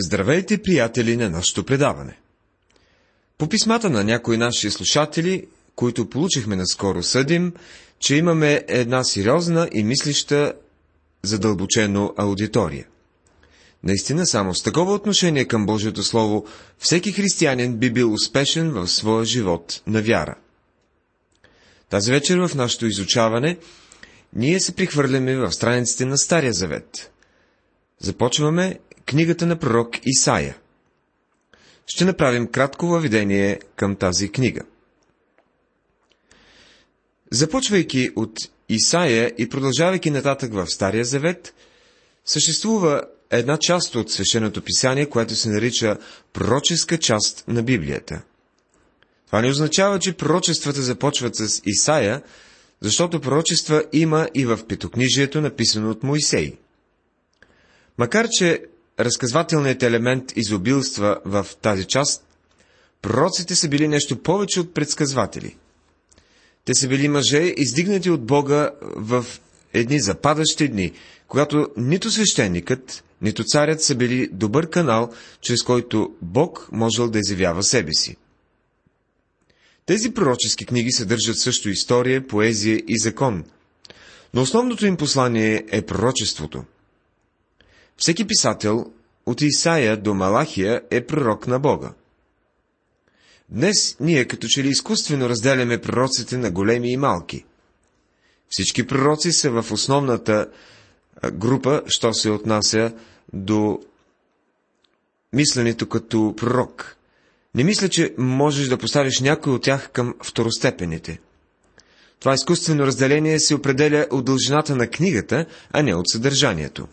Здравейте, приятели на нашето предаване! По писмата на някои наши слушатели, които получихме наскоро, съдим, че имаме една сериозна и мислища задълбочено аудитория. Наистина, само с такова отношение към Божието Слово, всеки християнин би бил успешен в своя живот на вяра. Тази вечер в нашето изучаване ние се прихвърляме в страниците на Стария Завет. Започваме книгата на пророк Исаия. Ще направим кратко въведение към тази книга. Започвайки от Исаия и продължавайки нататък в Стария Завет, съществува една част от свещеното писание, което се нарича пророческа част на Библията. Това не означава, че пророчествата започват с Исаия, защото пророчества има и в петокнижието, написано от Моисей. Макар, че разказвателният елемент изобилства в тази част, пророците са били нещо повече от предсказватели. Те са били мъже, издигнати от Бога в едни западащи дни, когато нито свещеникът, нито царят са били добър канал, чрез който Бог можел да изявява себе си. Тези пророчески книги съдържат също история, поезия и закон, но основното им послание е пророчеството. Всеки писател от Исаия до Малахия е пророк на Бога. Днес ние като че ли изкуствено разделяме пророците на големи и малки. Всички пророци са в основната група, що се отнася до мисленето като пророк. Не мисля, че можеш да поставиш някой от тях към второстепените. Това изкуствено разделение се определя от дължината на книгата, а не от съдържанието.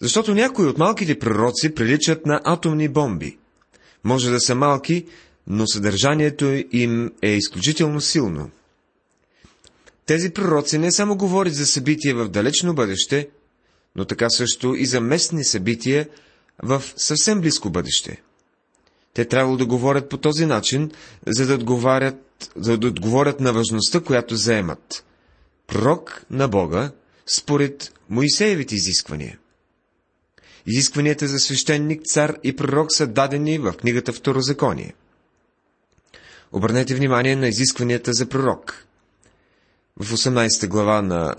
Защото някои от малките пророци приличат на атомни бомби. Може да са малки, но съдържанието им е изключително силно. Тези пророци не само говорят за събития в далечно бъдеще, но така също и за местни събития в съвсем близко бъдеще. Те трябвало да говорят по този начин, за да отговарят, за да отговорят на важността, която заемат. Пророк на Бога, според Моисеевите изисквания. Изискванията за свещеник, цар и пророк са дадени в книгата Второзаконие. Обърнете внимание на изискванията за пророк. В 18 глава на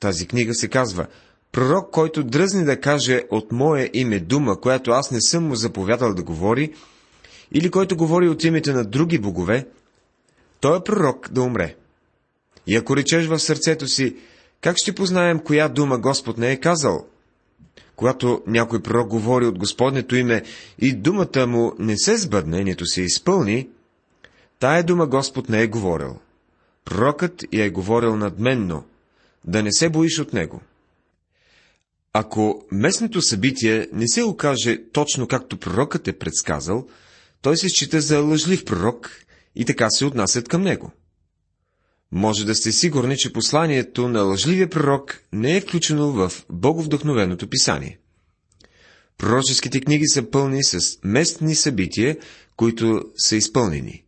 тази книга се казва Пророк, който дръзне да каже от мое име дума, която аз не съм му заповядал да говори, или който говори от името на други богове, той е пророк да умре. И ако речеш в сърцето си, как ще познаем коя дума Господ не е казал? Когато някой пророк говори от Господнето име и думата му не се сбъдне, нито се изпълни, тая дума Господ не е говорил. Пророкът я е говорил надменно, да не се боиш от него. Ако местното събитие не се окаже точно както пророкът е предсказал, той се счита за лъжлив пророк и така се отнасят към него. Може да сте сигурни, че посланието на лъжливия пророк не е включено в боговдъхновеното писание. Пророческите книги са пълни с местни събития, които са изпълнени.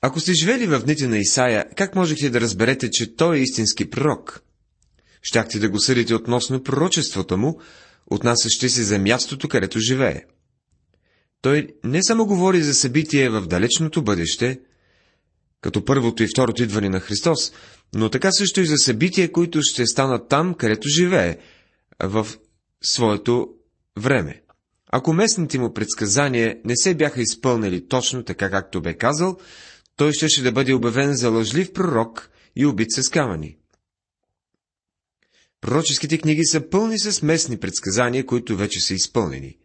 Ако сте живели в дните на Исаия, как можехте да разберете, че той е истински пророк? Щяхте да го съдите относно пророчеството му, отнасящи се за мястото, където живее. Той не само говори за събитие в далечното бъдеще, като първото и второто идване на Христос, но така също и за събития, които ще станат там, където живее, в своето време. Ако местните му предсказания не се бяха изпълнили точно така, както бе казал, той щеше да бъде обявен за лъжлив пророк и убит с камъни. Пророческите книги са пълни с местни предсказания, които вече са изпълнени.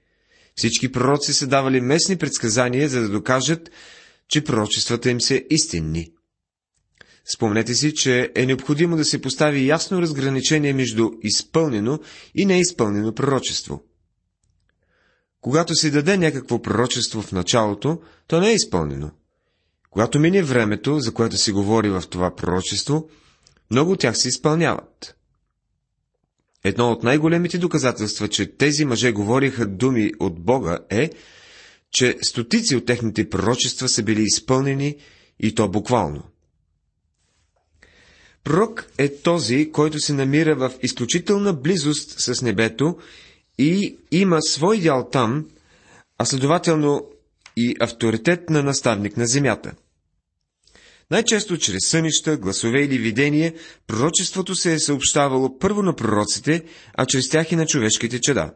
Всички пророци са давали местни предсказания, за да докажат, че пророчествата им са истинни. Спомнете си, че е необходимо да се постави ясно разграничение между изпълнено и неизпълнено пророчество. Когато се даде някакво пророчество в началото, то не е изпълнено. Когато мине времето, за което се говори в това пророчество, много от тях се изпълняват. Едно от най-големите доказателства, че тези мъже говориха думи от Бога е, че стотици от техните пророчества са били изпълнени и то буквално. Пророк е този, който се намира в изключителна близост с небето и има свой дял там, а следователно и авторитет на наставник на земята. Най-често чрез сънища, гласове или видение, пророчеството се е съобщавало първо на пророците, а чрез тях и на човешките чеда.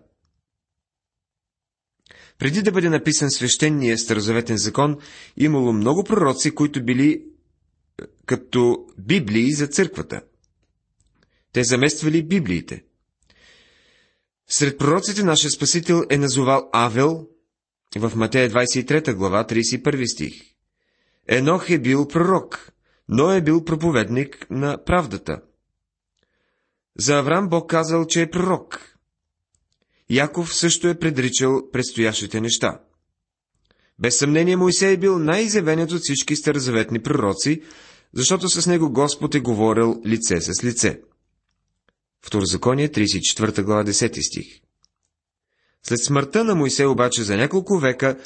Преди да бъде написан свещения старозаветен закон, имало много пророци, които били е, като библии за църквата. Те замествали библиите. Сред пророците нашия Спасител е назовал Авел в Матея 23 глава 31 стих. Енох е бил пророк, но е бил проповедник на правдата. За Авраам Бог казал, че е пророк, Яков също е предричал предстоящите неща. Без съмнение Моисей е бил най-изявеният от всички старозаветни пророци, защото с него Господ е говорил лице с лице. Второзаконие, 34 глава, 10 стих. След смъртта на Моисей обаче за няколко века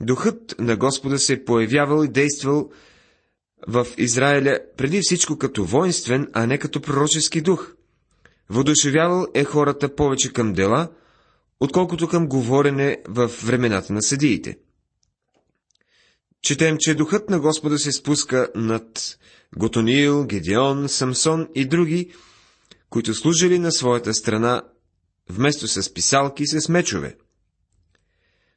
духът на Господа се е появявал и действал в Израиля преди всичко като воинствен, а не като пророчески дух. Водушевявал е хората повече към дела, отколкото към говорене в времената на съдиите. Четем, че духът на Господа се спуска над Готонил, Гедеон, Самсон и други, които служили на своята страна вместо с писалки и с мечове.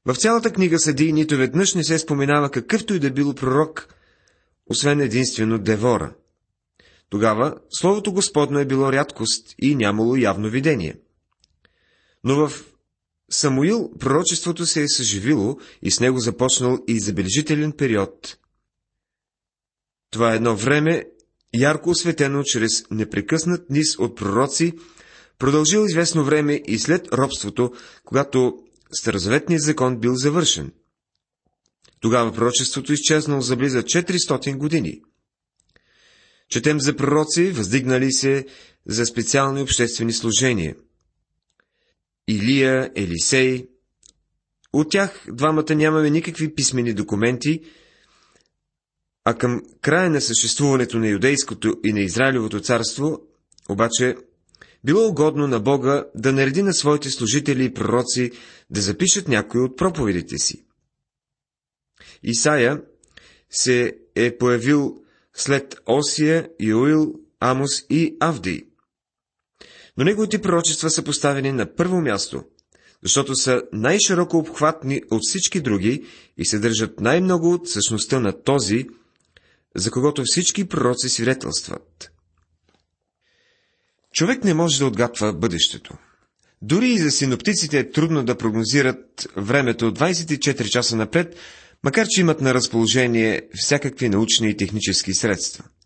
В цялата книга Съдии нито веднъж не се споменава какъвто и да било пророк, освен единствено Девора. Тогава Словото Господно е било рядкост и нямало явно видение. Но в Самуил пророчеството се е съживило и с него започнал и забележителен период. Това е едно време, ярко осветено чрез непрекъснат низ от пророци, продължил известно време и след робството, когато Старозаветният закон бил завършен. Тогава пророчеството изчезнало за близо 400 години. Четем за пророци, въздигнали се за специални обществени служения – Илия, Елисей. От тях двамата нямаме никакви писмени документи, а към края на съществуването на юдейското и на Израилевото царство, обаче, било угодно на Бога да нареди на своите служители и пророци да запишат някои от проповедите си. Исая се е появил след Осия, Йоил, Амос и Авдий. Но неговите пророчества са поставени на първо място, защото са най-широко обхватни от всички други и съдържат най-много от същността на този, за когото всички пророци свидетелстват. Човек не може да отгатва бъдещето. Дори и за синоптиците е трудно да прогнозират времето 24 часа напред, макар че имат на разположение всякакви научни и технически средства –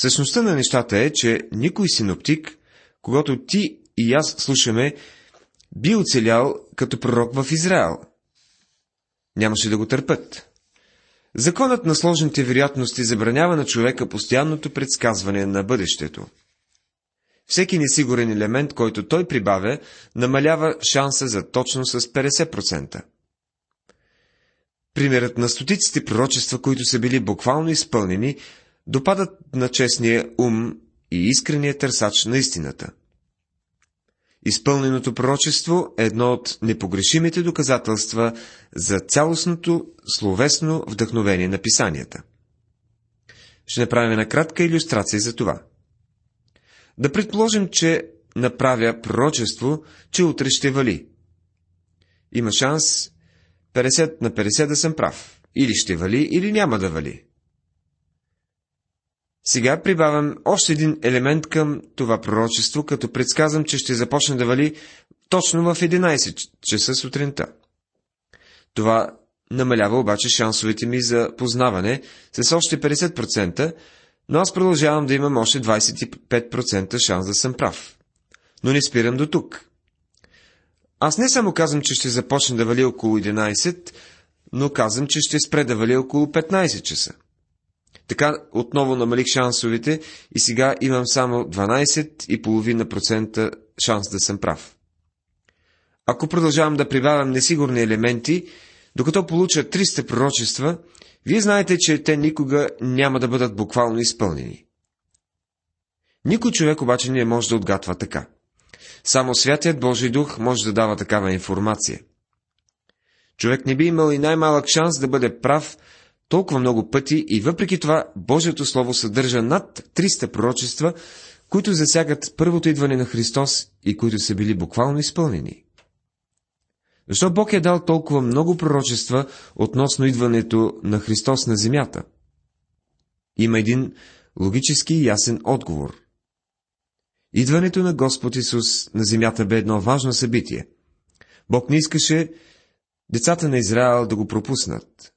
Същността на нещата е, че никой синоптик, когато ти и аз слушаме, би оцелял като пророк в Израел. Нямаше да го търпят. Законът на сложните вероятности забранява на човека постоянното предсказване на бъдещето. Всеки несигурен елемент, който той прибавя, намалява шанса за точно с 50%. Примерът на стотиците пророчества, които са били буквално изпълнени, допадат на честния ум и искрения търсач на истината. Изпълненото пророчество е едно от непогрешимите доказателства за цялостното словесно вдъхновение на писанията. Ще направим една кратка иллюстрация за това. Да предположим, че направя пророчество, че утре ще вали. Има шанс 50 на 50 да съм прав. Или ще вали, или няма да вали. Сега прибавям още един елемент към това пророчество, като предсказвам, че ще започне да вали точно в 11 часа сутринта. Това намалява обаче шансовете ми за познаване с още 50%, но аз продължавам да имам още 25% шанс да съм прав. Но не спирам до тук. Аз не само казвам, че ще започне да вали около 11, но казвам, че ще спре да вали около 15 часа. Така отново намалих шансовете и сега имам само 12,5% шанс да съм прав. Ако продължавам да прибавям несигурни елементи, докато получа 300 пророчества, Вие знаете, че те никога няма да бъдат буквално изпълнени. Никой човек обаче не може да отгатва така. Само Святият Божий Дух може да дава такава информация. Човек не би имал и най-малък шанс да бъде прав толкова много пъти и въпреки това Божието Слово съдържа над 300 пророчества, които засягат първото идване на Христос и които са били буквално изпълнени. Защо Бог е дал толкова много пророчества относно идването на Христос на земята? Има един логически ясен отговор. Идването на Господ Исус на земята бе едно важно събитие. Бог не искаше децата на Израел да го пропуснат.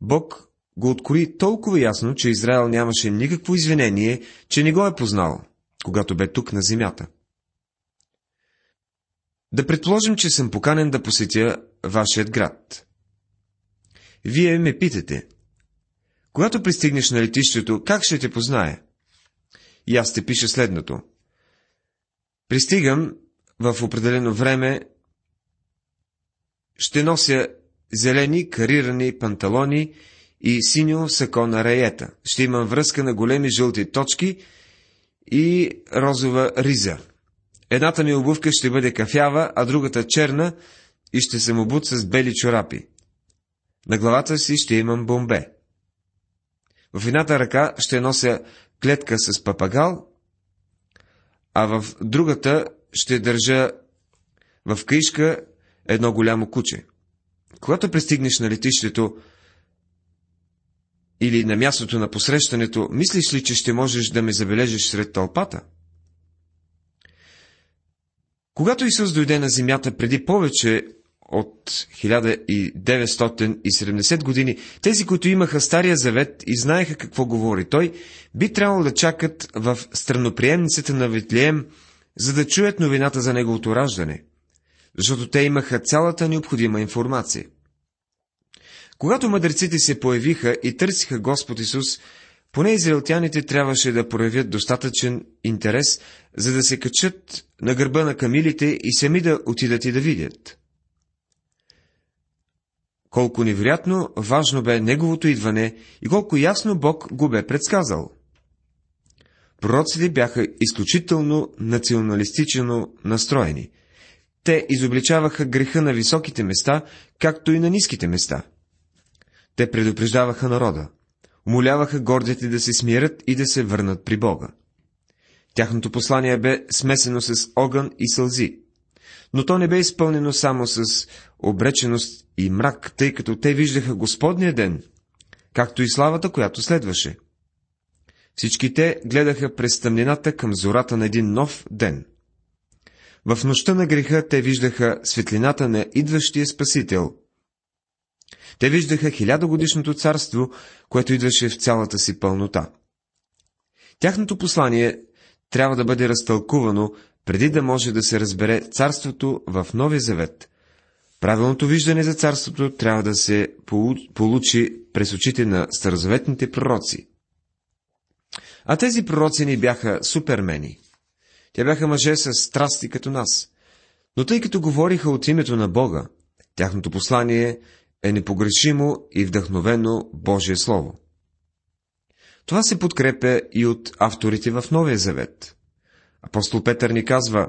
Бог го открои толкова ясно, че Израел нямаше никакво извинение, че не го е познал, когато бе тук на земята. Да предположим, че съм поканен да посетя вашият град. Вие ме питате, когато пристигнеш на летището, как ще те позная? И аз те пиша следното. Пристигам в определено време, ще нося зелени карирани панталони и синьо сако на раета. Ще имам връзка на големи жълти точки и розова риза. Едната ми обувка ще бъде кафява, а другата черна и ще съм обут с бели чорапи. На главата си ще имам бомбе. В едната ръка ще нося клетка с папагал, а в другата ще държа в каишка едно голямо куче. Когато пристигнеш на летището или на мястото на посрещането, мислиш ли, че ще можеш да ме забележиш сред тълпата? Когато Исус дойде на земята преди повече от 1970 години, тези, които имаха Стария завет и знаеха какво говори той, би трябвало да чакат в страноприемницата на Ветлием, за да чуят новината за неговото раждане, защото те имаха цялата необходима информация. Когато мъдреците се появиха и търсиха Господ Исус, поне израелтяните трябваше да проявят достатъчен интерес, за да се качат на гърба на камилите и сами да отидат и да видят. Колко невероятно важно бе неговото идване и колко ясно Бог го бе предсказал. Пророците бяха изключително националистично настроени. Те изобличаваха греха на високите места, както и на ниските места. Те предупреждаваха народа умоляваха гордите да се смирят и да се върнат при Бога. Тяхното послание бе смесено с огън и сълзи, но то не бе изпълнено само с обреченост и мрак, тъй като те виждаха Господния ден, както и славата, която следваше. Всички те гледаха през тъмнината към зората на един нов ден. В нощта на греха те виждаха светлината на идващия Спасител, те виждаха хилядогодишното царство, което идваше в цялата си пълнота. Тяхното послание трябва да бъде разтълкувано, преди да може да се разбере царството в Новия Завет. Правилното виждане за царството трябва да се получи през очите на старозаветните пророци. А тези пророци ни бяха супермени. Те бяха мъже с страсти като нас. Но тъй като говориха от името на Бога, тяхното послание е непогрешимо и вдъхновено Божие Слово. Това се подкрепя и от авторите в Новия Завет. Апостол Петър ни казва,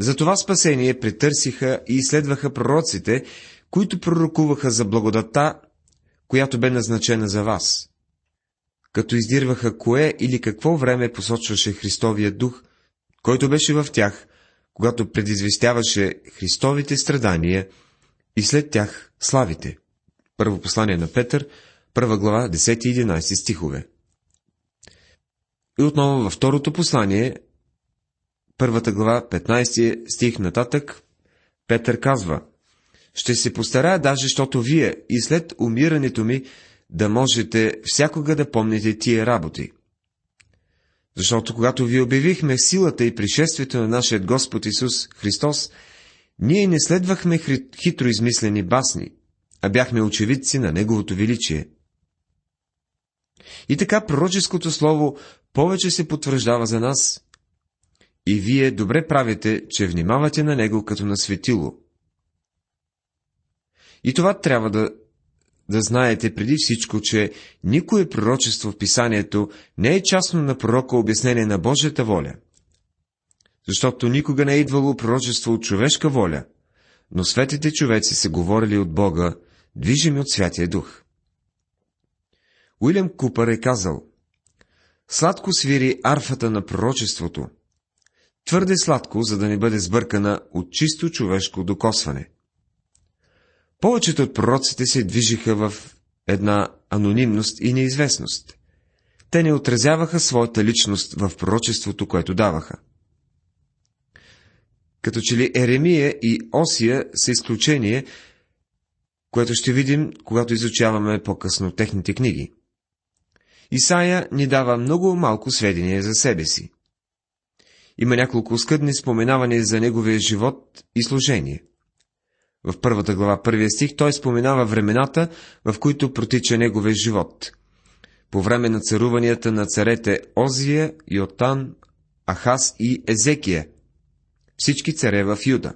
за това спасение претърсиха и изследваха пророците, които пророкуваха за благодата, която бе назначена за вас. Като издирваха кое или какво време посочваше Христовия дух, който беше в тях, когато предизвестяваше Христовите страдания и след тях славите. Първо послание на Петър, първа глава, 10 и 11 стихове. И отново във второто послание, първата глава, 15 стих нататък, Петър казва, ще се постарая даже, защото вие и след умирането ми да можете всякога да помните тия работи. Защото когато ви обявихме силата и пришествието на нашия Господ Исус Христос, ние не следвахме хитро измислени басни, а бяхме очевидци на Неговото величие. И така пророческото слово повече се потвърждава за нас, и вие добре правите, че внимавате на него като на светило. И това трябва да да знаете преди всичко, че никое пророчество в писанието не е частно на пророка обяснение на Божията воля. Защото никога не е идвало пророчество от човешка воля, но светите човеци са говорили от Бога, движими от Святия Дух. Уилям Купър е казал, Сладко свири арфата на пророчеството, твърде сладко, за да не бъде сбъркана от чисто човешко докосване. Повечето от пророците се движиха в една анонимност и неизвестност. Те не отразяваха своята личност в пророчеството, което даваха. Като че ли Еремия и Осия са изключение, което ще видим, когато изучаваме по-късно техните книги. Исаия ни дава много малко сведения за себе си. Има няколко скъдни споменавания за неговия живот и служение. В първата глава, първия стих, той споменава времената, в които протича неговия живот. По време на царуванията на царете Озия, Йотан, Ахас и Езекия, всички царе в Юда.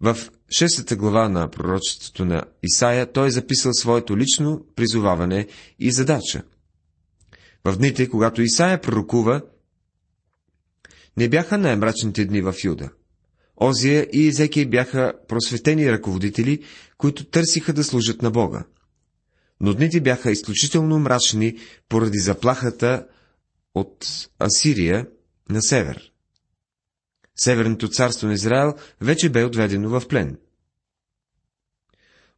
В шестата глава на пророчеството на Исаия той е записал своето лично призоваване и задача. В дните, когато Исаия пророкува, не бяха най-мрачните дни в Юда. Озия и Езекия бяха просветени ръководители, които търсиха да служат на Бога. Но дните бяха изключително мрачни поради заплахата от Асирия на север. Северното царство на Израел вече бе отведено в плен.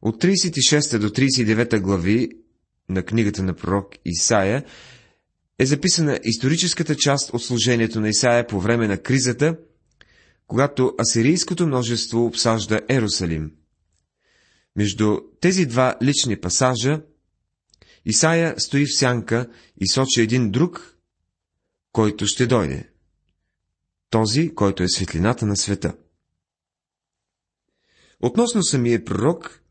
От 36 до 39 глави на книгата на пророк Исаия е записана историческата част от служението на Исаия по време на кризата, когато асирийското множество обсажда Ерусалим. Между тези два лични пасажа Исаия стои в сянка и сочи един друг, който ще дойде този, който е светлината на света. Относно самия пророк,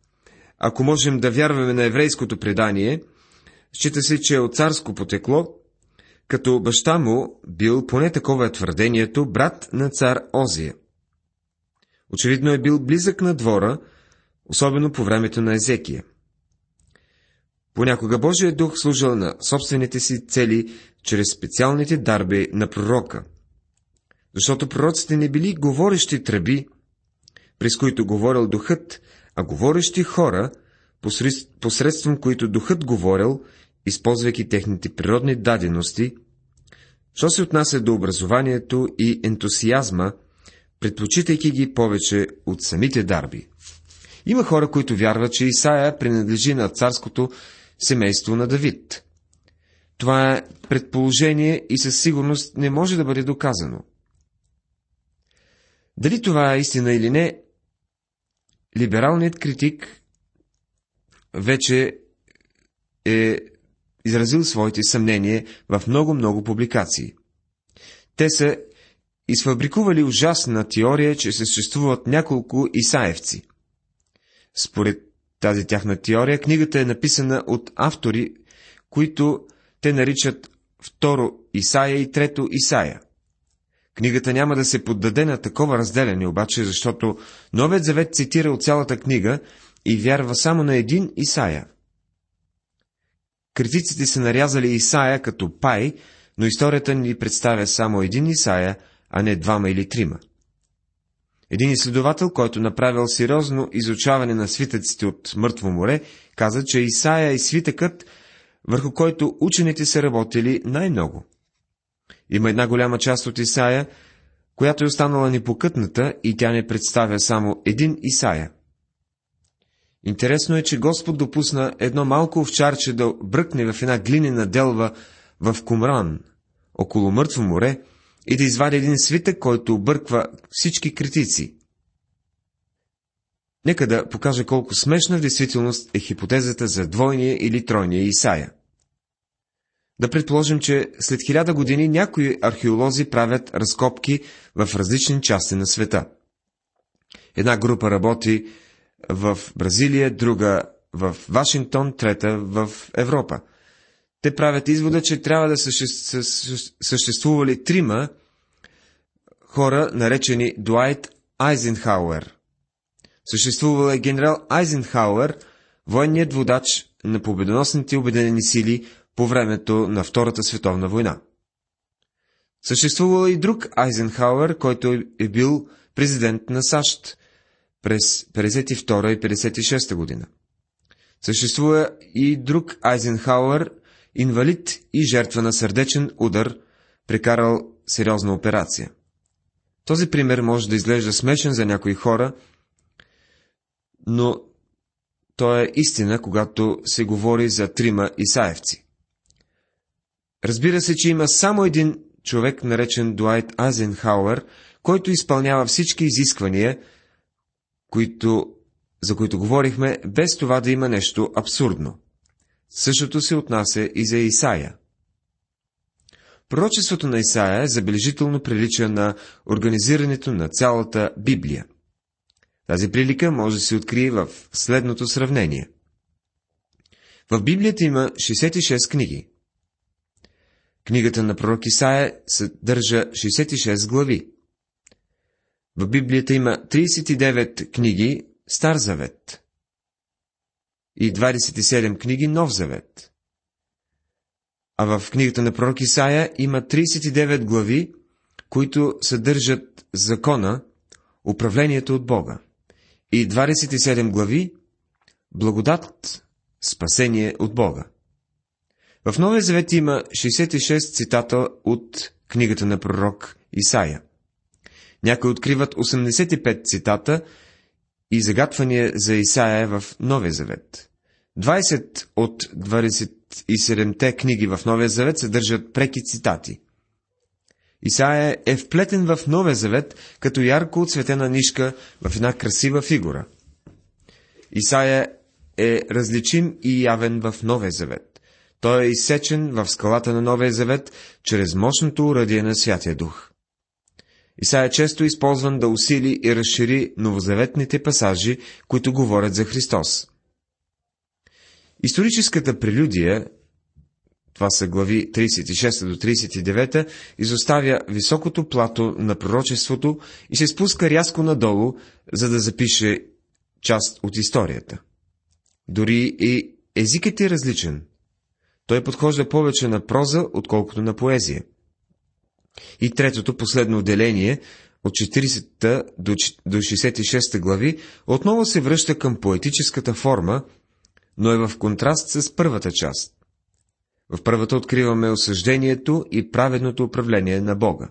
ако можем да вярваме на еврейското предание, счита се, че е от царско потекло, като баща му бил, поне такова е твърдението, брат на цар Озия. Очевидно е бил близък на двора, особено по времето на Езекия. Понякога Божия дух служил на собствените си цели чрез специалните дарби на пророка – защото пророците не били говорещи тръби, през които говорил духът, а говорещи хора, посредством които духът говорил, използвайки техните природни дадености, що се отнася до образованието и ентусиазма, предпочитайки ги повече от самите дарби. Има хора, които вярват, че Исаия принадлежи на царското семейство на Давид. Това е предположение и със сигурност не може да бъде доказано. Дали това е истина или не, либералният критик вече е изразил своите съмнения в много-много публикации. Те са изфабрикували ужасна теория, че съществуват няколко Исаевци. Според тази тяхна теория, книгата е написана от автори, които те наричат второ Исаия и трето Исаия. Книгата няма да се поддаде на такова разделяне, обаче, защото Новият завет цитира от цялата книга и вярва само на един Исаия. Критиците са нарязали Исаия като пай, но историята ни представя само един Исаия, а не двама или трима. Един изследовател, който направил сериозно изучаване на свитъците от Мъртво море, каза, че Исаия е свитъкът, върху който учените са работили най-много – има една голяма част от Исаия, която е останала непокътната и тя не представя само един Исаия. Интересно е, че Господ допусна едно малко овчарче да бръкне в една глинена делва в Кумран, около мъртво море, и да извади един свитък, който обърква всички критици. Нека да покажа колко смешна в действителност е хипотезата за двойния или тройния Исаия. Да предположим, че след хиляда години някои археолози правят разкопки в различни части на света. Една група работи в Бразилия, друга в Вашингтон, трета в Европа. Те правят извода, че трябва да са съществували трима хора, наречени Дуайт Айзенхауер. Съществувал е генерал Айзенхауер военният водач на победоносните обединени сили по времето на Втората световна война. Съществувал и друг Айзенхауер, който е бил президент на САЩ през 52 и 56 година. Съществува и друг Айзенхауер, инвалид и жертва на сърдечен удар, прекарал сериозна операция. Този пример може да изглежда смешен за някои хора, но то е истина, когато се говори за трима Исаевци. Разбира се, че има само един човек, наречен Дуайт Азенхауер, който изпълнява всички изисквания, които, за които говорихме, без това да има нещо абсурдно. Същото се отнася и за Исаия. Пророчеството на Исаия е забележително прилича на организирането на цялата Библия. Тази прилика може да се открие в следното сравнение. В Библията има 66 книги. Книгата на пророк Исаия съдържа 66 глави. В Библията има 39 книги Стар Завет и 27 книги Нов Завет. А в книгата на пророк Исаия има 39 глави, които съдържат закона, управлението от Бога. И 27 глави благодат, спасение от Бога. В Новия Завет има 66 цитата от книгата на пророк Исаия. Някои откриват 85 цитата и загатвания за Исаия в Новия Завет. 20 от 27-те книги в Новия Завет съдържат преки цитати. Исаия е вплетен в Новия Завет като ярко оцветена нишка в една красива фигура. Исаия е различим и явен в Новия Завет. Той е изсечен в скалата на Новия Завет чрез мощното уръдие на Святия Дух. Исаия е често използван да усили и разшири новозаветните пасажи, които говорят за Христос. Историческата прелюдия, това са глави 36 до 39, изоставя високото плато на пророчеството и се спуска рязко надолу, за да запише част от историята. Дори и езикът е различен. Той подхожда повече на проза, отколкото на поезия. И третото, последно отделение, от 40 до 66 глави, отново се връща към поетическата форма, но е в контраст с първата част. В първата откриваме осъждението и праведното управление на Бога.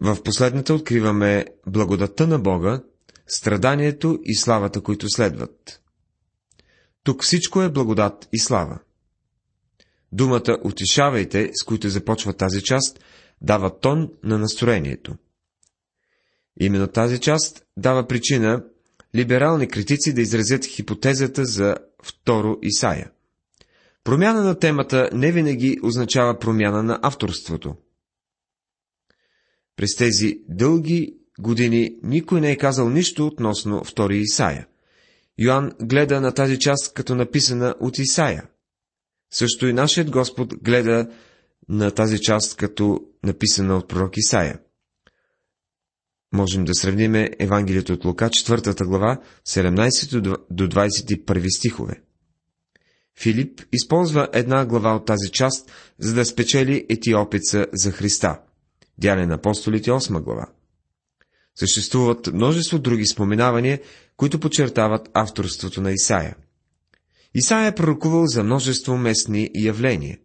В последната откриваме благодата на Бога, страданието и славата, които следват. Тук всичко е благодат и слава. Думата «утешавайте», с които започва тази част, дава тон на настроението. Именно тази част дава причина либерални критици да изразят хипотезата за второ Исаия. Промяна на темата не винаги означава промяна на авторството. През тези дълги години никой не е казал нищо относно втори Исаия. Йоанн гледа на тази част като написана от Исаия. Също и нашият Господ гледа на тази част като написана от пророк Исаия. Можем да сравним Евангелието от Лука, 4 глава, 17 до 21 стихове. Филип използва една глава от тази част, за да спечели етиопица за Христа. Дяне на апостолите, 8 глава. Съществуват множество други споменавания, които подчертават авторството на Исаия. Исаия е пророкувал за множество местни явления.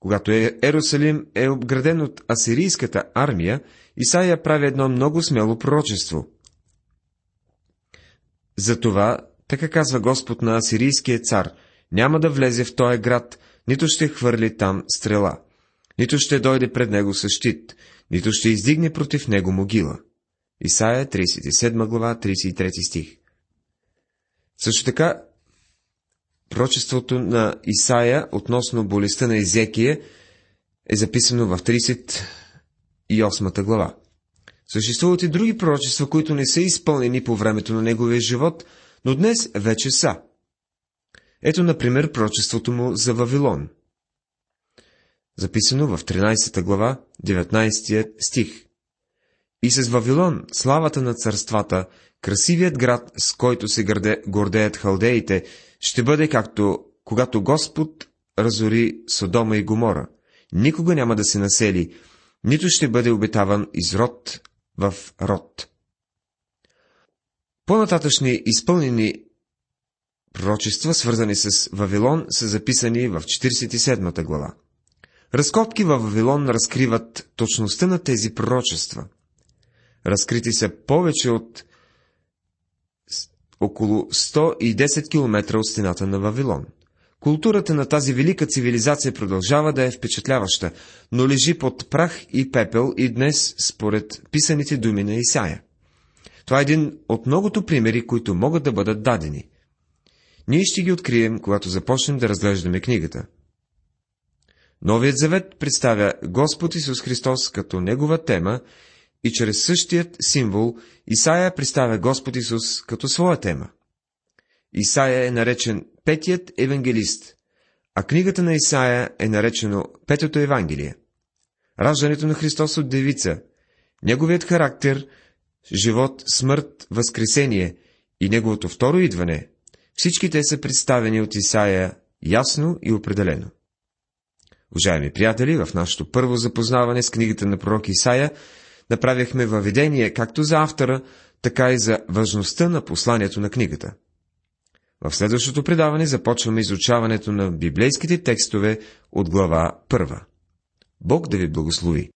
Когато Ерусалим е обграден от асирийската армия, Исаия прави едно много смело пророчество. Затова, така казва Господ на асирийския цар, няма да влезе в този град, нито ще хвърли там стрела, нито ще дойде пред него с щит, нито ще издигне против него могила. Исаия 37 глава 33 стих. Също така Пророчеството на Исаия относно болестта на Езекия е записано в 38 глава. Съществуват и други пророчества, които не са изпълнени по времето на неговия живот, но днес вече са. Ето, например, пророчеството му за Вавилон. Записано в 13 глава, 19 стих. И с Вавилон славата на царствата, красивият град, с който се гърде, гордеят халдеите, ще бъде както когато Господ разори Содома и Гомора. Никога няма да се насели, нито ще бъде обетаван из род в род. По-нататъчни изпълнени пророчества, свързани с Вавилон, са записани в 47 глава. Разкопки във Вавилон разкриват точността на тези пророчества. Разкрити са повече от около 110 км от стената на Вавилон. Културата на тази велика цивилизация продължава да е впечатляваща, но лежи под прах и пепел и днес, според писаните думи на Исаия. Това е един от многото примери, които могат да бъдат дадени. Ние ще ги открием, когато започнем да разглеждаме книгата. Новият завет представя Господ Исус Христос като негова тема и чрез същият символ Исаия представя Господ Исус като своя тема. Исаия е наречен петият евангелист, а книгата на Исаия е наречено Петото Евангелие. Раждането на Христос от девица, неговият характер, живот, смърт, възкресение и неговото второ идване, всички те са представени от Исаия ясно и определено. Уважаеми приятели, в нашето първо запознаване с книгата на пророк Исаия направихме въведение както за автора, така и за важността на посланието на книгата. В следващото предаване започваме изучаването на библейските текстове от глава първа. Бог да ви благослови!